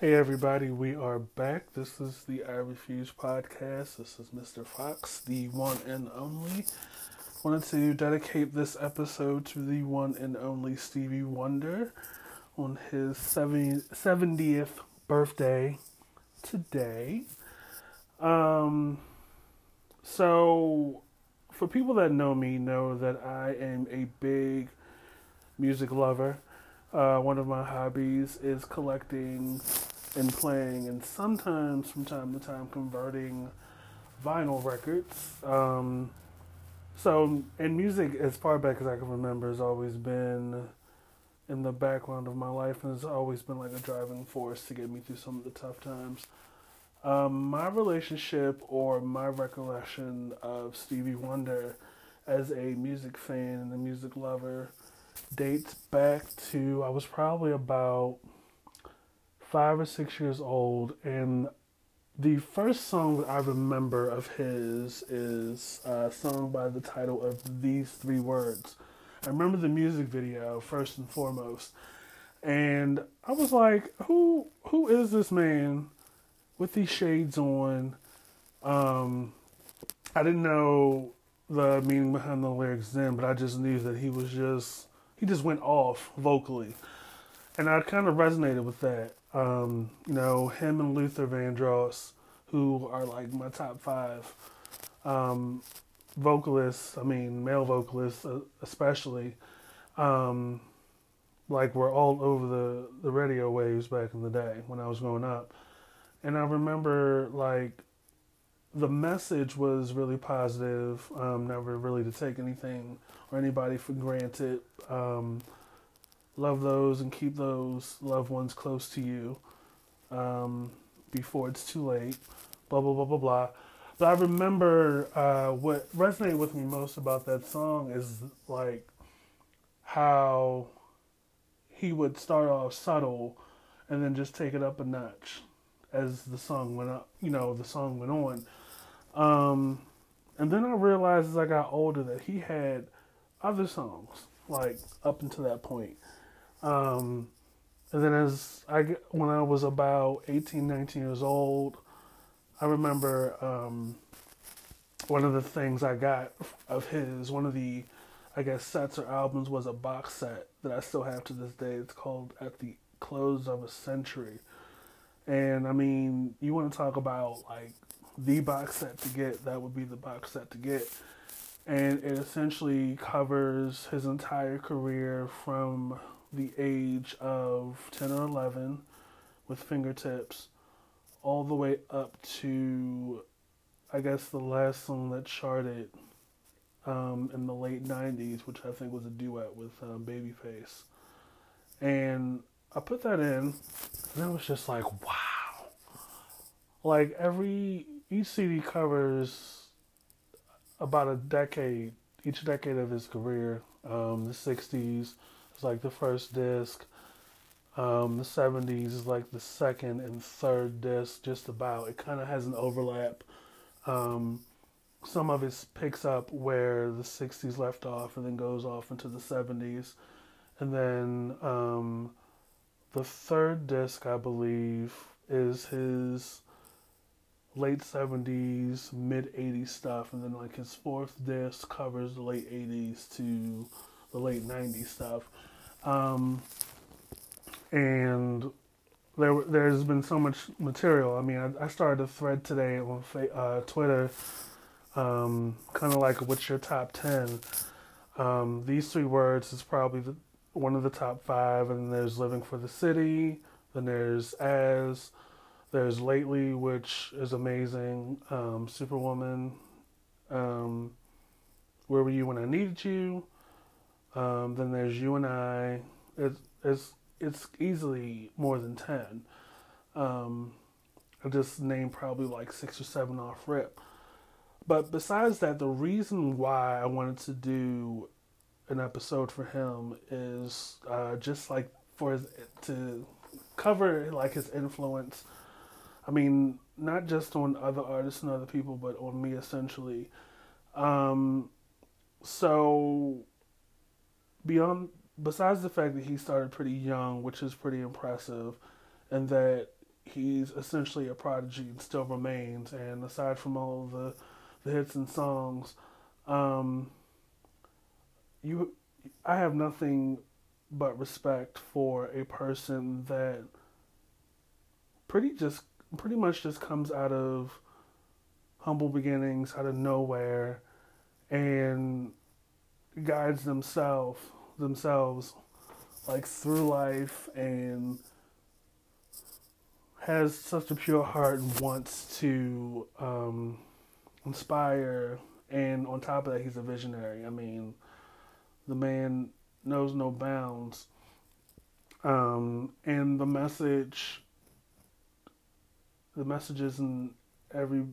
Hey everybody, we are back. This is the I Refuse podcast. This is Mr. Fox, the one and only. Wanted to dedicate this episode to the one and only Stevie Wonder on his 70th birthday today. Um, so, for people that know me, know that I am a big music lover. Uh, one of my hobbies is collecting and playing, and sometimes from time to time converting vinyl records. Um, so, and music, as far back as I can remember, has always been in the background of my life and has always been like a driving force to get me through some of the tough times. Um, my relationship or my recollection of Stevie Wonder as a music fan and a music lover dates back to I was probably about five or six years old, and the first song I remember of his is a song by the title of These Three Words. I remember the music video first and foremost, and I was like, "Who who is this man with these shades on?" Um, I didn't know the meaning behind the lyrics then, but I just knew that he was just he just went off vocally, and I kind of resonated with that. Um, you know, him and Luther Vandross, who are like my top five um, vocalists. I mean, male vocalists uh, especially. Um, like were all over the the radio waves back in the day when I was growing up, and I remember like the message was really positive. Um, never really to take anything or anybody for granted. Um, love those and keep those loved ones close to you um, before it's too late. Blah blah blah blah blah. But I remember uh, what resonated with me most about that song is like how he would start off subtle and then just take it up a notch as the song went up. You know, the song went on. Um, and then I realized as I got older that he had other songs like up until that point. Um, and then as I when I was about 18, 19 years old, I remember um, one of the things I got of his, one of the I guess sets or albums was a box set that I still have to this day. It's called At the Close of a Century. And I mean, you want to talk about like the box set to get, that would be the box set to get. And it essentially covers his entire career from the age of 10 or 11 with fingertips all the way up to, I guess, the last song that charted um, in the late 90s, which I think was a duet with um, Babyface. And I put that in, and I was just like, wow. Like every, each CD covers about a decade, each decade of his career. Um, the 60s, is like the first disc. Um, the 70s is like the second and third disc, just about. It kind of has an overlap. Um, some of it picks up where the 60s left off and then goes off into the 70s. And then um, the third disc, I believe, is his late 70s, mid 80s stuff. And then, like, his fourth disc covers the late 80s to the late 90s stuff. Um, and there, there's been so much material. I mean, I, I started a thread today on uh, Twitter, um, kind of like what's your top 10. Um, these three words is probably the, one of the top five, and there's Living for the City, then there's As, there's Lately, which is amazing, um, Superwoman, um, Where Were You When I Needed You, um, then there's you and I. It's it's it's easily more than ten. Um, I just named probably like six or seven off rip. But besides that, the reason why I wanted to do an episode for him is uh, just like for his, to cover like his influence. I mean, not just on other artists and other people, but on me essentially. Um, so beyond besides the fact that he started pretty young, which is pretty impressive, and that he's essentially a prodigy and still remains. And aside from all the the hits and songs, um, you, I have nothing but respect for a person that pretty just pretty much just comes out of humble beginnings, out of nowhere, and guides themselves themselves like through life and has such a pure heart and wants to um, inspire and on top of that he's a visionary. I mean the man knows no bounds. Um, and the message the messages in every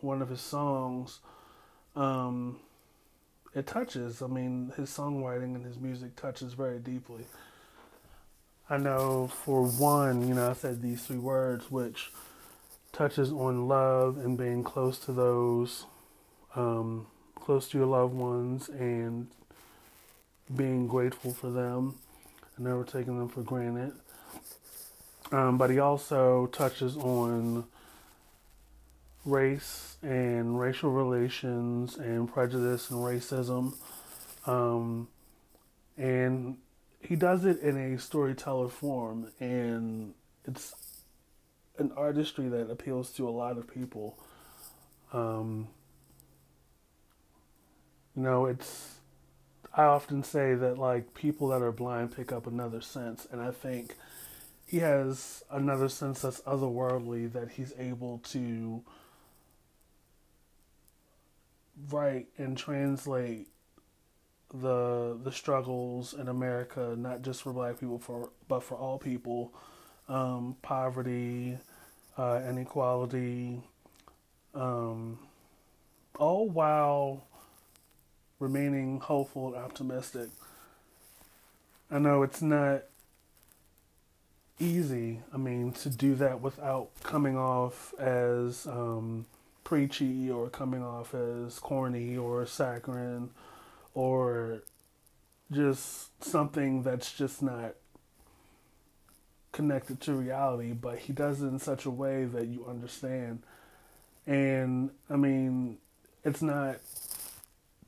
one of his songs um, it touches. I mean his songwriting and his music touches very deeply. I know for one you know i said these three words which touches on love and being close to those um, close to your loved ones and being grateful for them. And never taking them for granted. Um, but he also touches on race and racial relations and prejudice and racism. Um, and he does it in a storyteller form, and it's an artistry that appeals to a lot of people. Um, you know, it's I often say that like people that are blind pick up another sense, and I think he has another sense that's otherworldly that he's able to write and translate the the struggles in America, not just for Black people, for but for all people, um, poverty, uh, inequality, um, all while remaining hopeful and optimistic. I know it's not easy, I mean, to do that without coming off as um, preachy or coming off as corny or saccharine or just something that's just not connected to reality, but he does it in such a way that you understand. And I mean, it's not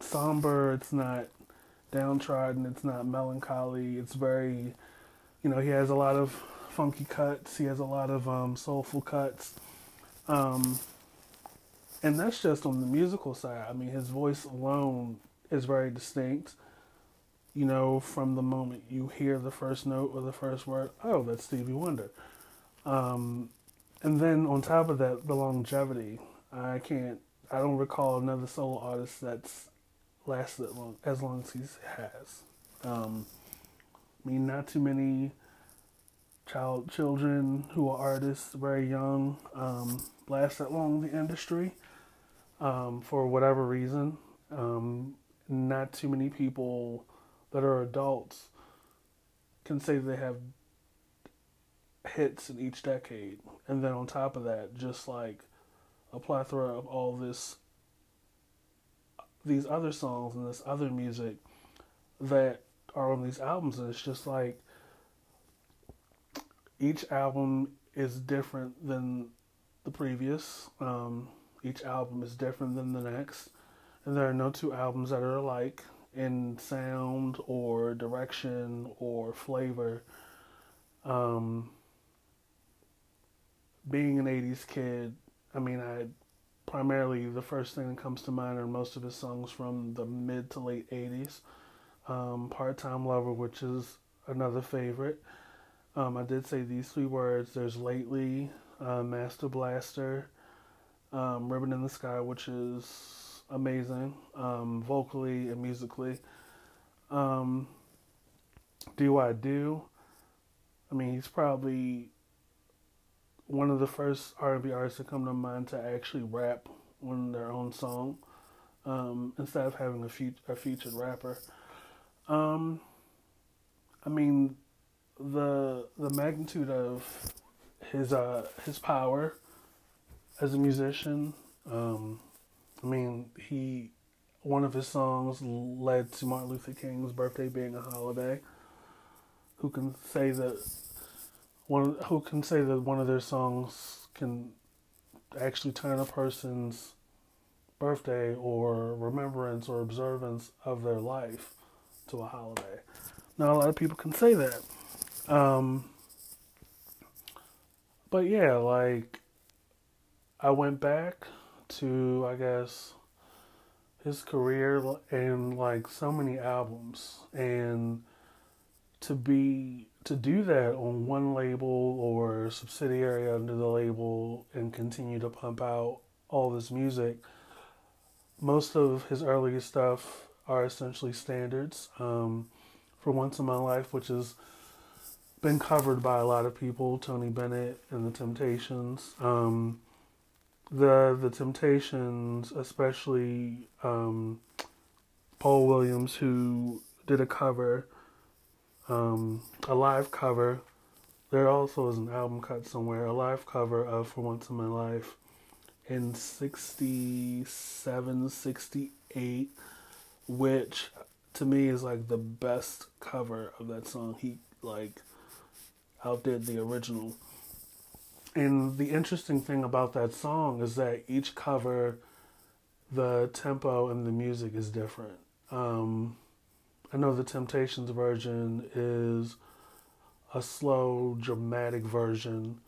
somber, it's not downtrodden, it's not melancholy. It's very, you know, he has a lot of funky cuts, he has a lot of um, soulful cuts. Um, and that's just on the musical side. I mean, his voice alone is very distinct. You know, from the moment you hear the first note or the first word, oh, that's Stevie Wonder. Um, and then on top of that, the longevity. I can't, I don't recall another solo artist that's lasted long, as long as he has. Um, I mean, not too many child children who are artists, very young, um, last that long in the industry um, for whatever reason. Um, not too many people that are adults can say they have hits in each decade, and then on top of that, just like a plethora of all this these other songs and this other music that are on these albums and it's just like each album is different than the previous um, each album is different than the next and there are no two albums that are alike in sound or direction or flavor um, being an 80s kid i mean i primarily the first thing that comes to mind are most of his songs from the mid to late 80s. Um, Part Time Lover, which is another favorite. Um, I did say these three words. There's Lately, uh, Master Blaster, um, Ribbon in the Sky, which is amazing um, vocally and musically. Um, do I do? I mean, he's probably one of the first R&B artists to come to mind to actually rap on their own song um, instead of having a, fe- a featured rapper. Um, I mean, the the magnitude of his uh, his power as a musician. Um, I mean, he one of his songs led to Martin Luther King's birthday being a holiday. Who can say that one who can say that one of their songs can actually turn a person's birthday or remembrance or observance of their life to a holiday. Not a lot of people can say that. Um, but yeah, like I went back to I guess his career and like so many albums. And to be to do that on one label or subsidiary under the label and continue to pump out all this music most of his early stuff are essentially standards um, for once in my life which has been covered by a lot of people tony bennett and the temptations um, the the Temptations, especially um, Paul Williams, who did a cover, um, a live cover. There also is an album cut somewhere, a live cover of For Once in My Life in 67, 68, which to me is like the best cover of that song. He like outdid the original. And the interesting thing about that song is that each cover, the tempo and the music is different. Um, I know the Temptations version is a slow, dramatic version,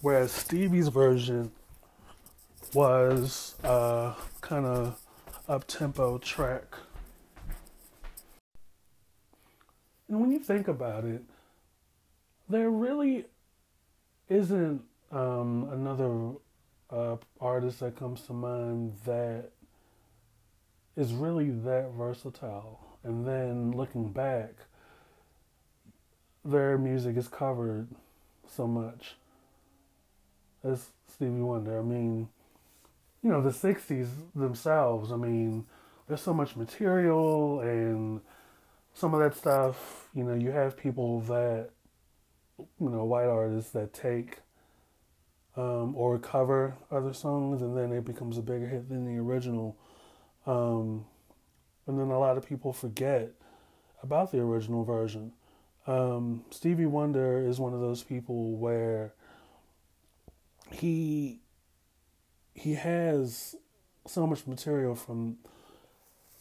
whereas Stevie's version was a kind of up tempo track. And when you think about it, there really isn't um, another uh, artist that comes to mind that is really that versatile. And then looking back, their music is covered so much. As Stevie Wonder, I mean, you know, the 60s themselves, I mean, there's so much material and some of that stuff, you know, you have people that you know white artists that take um, or cover other songs and then it becomes a bigger hit than the original. Um, and then a lot of people forget about the original version. Um, Stevie Wonder is one of those people where he he has so much material from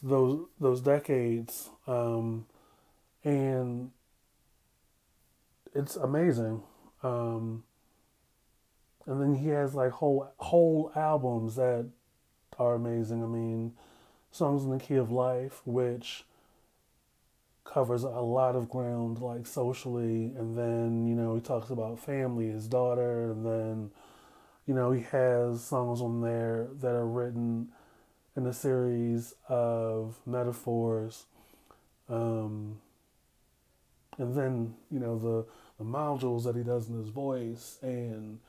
those those decades, um, and it's amazing. Um, and then he has like whole whole albums that are amazing. I mean, songs in the key of life, which covers a lot of ground, like socially, and then you know he talks about family, his daughter, and then you know he has songs on there that are written in a series of metaphors. Um, and then you know the the modules that he does in his voice and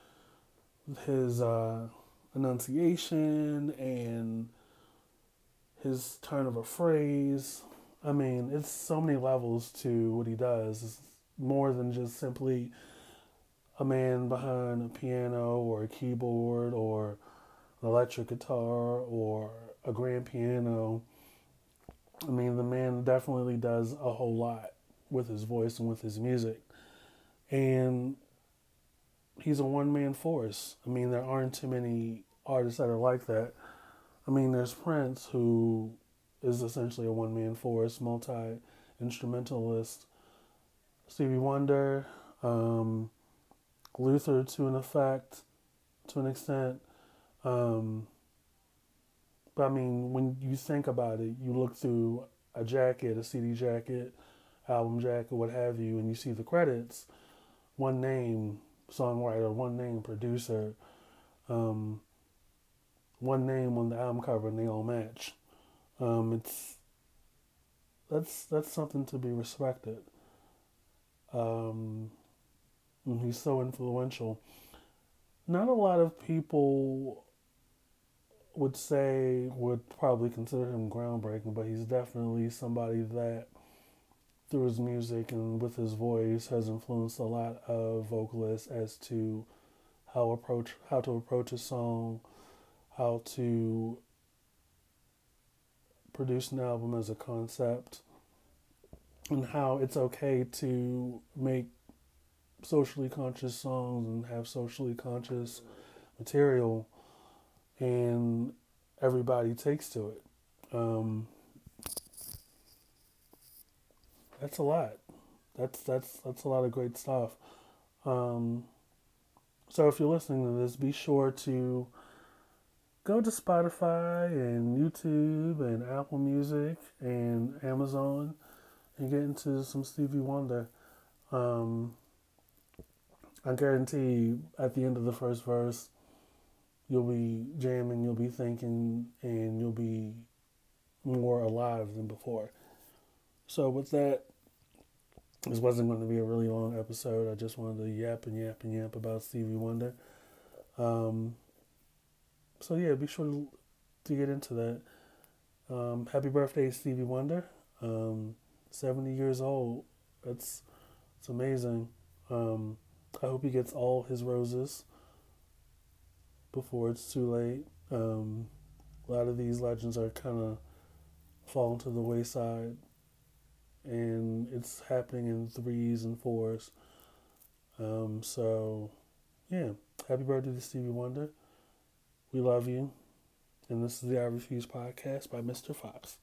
his uh, enunciation and his turn of a phrase. I mean, it's so many levels to what he does. It's more than just simply a man behind a piano or a keyboard or an electric guitar or a grand piano. I mean, the man definitely does a whole lot with his voice and with his music and he's a one man force. I mean, there aren't too many artists that are like that. I mean, there's Prince, who is essentially a one man force, multi instrumentalist. Stevie Wonder, um, Luther to an effect, to an extent. Um, but I mean, when you think about it, you look through a jacket, a CD jacket, album jacket, what have you, and you see the credits one name songwriter, one name producer, um, one name on the album cover, and they all match. Um, it's that's that's something to be respected. Um, he's so influential. Not a lot of people would say would probably consider him groundbreaking, but he's definitely somebody that through his music and with his voice has influenced a lot of vocalists as to how approach how to approach a song, how to produce an album as a concept. and how it's okay to make socially conscious songs and have socially conscious material, and everybody takes to it. Um, that's a lot. That's that's that's a lot of great stuff. Um, so if you're listening to this, be sure to go to Spotify and YouTube and Apple Music and Amazon and get into some Stevie Wonder. Um, I guarantee at the end of the first verse, you'll be jamming, you'll be thinking, and you'll be more alive than before. So, with that, this wasn't going to be a really long episode. I just wanted to yap and yap and yap about Stevie Wonder. Um, so, yeah, be sure to, to get into that. Um, happy birthday, Stevie Wonder. Um, 70 years old. That's, it's amazing. Um, I hope he gets all his roses before it's too late. Um, a lot of these legends are kind of falling to the wayside, and it's happening in threes and fours. Um, so, yeah, happy birthday to Stevie Wonder. We love you. And this is the I Refuse podcast by Mr. Fox.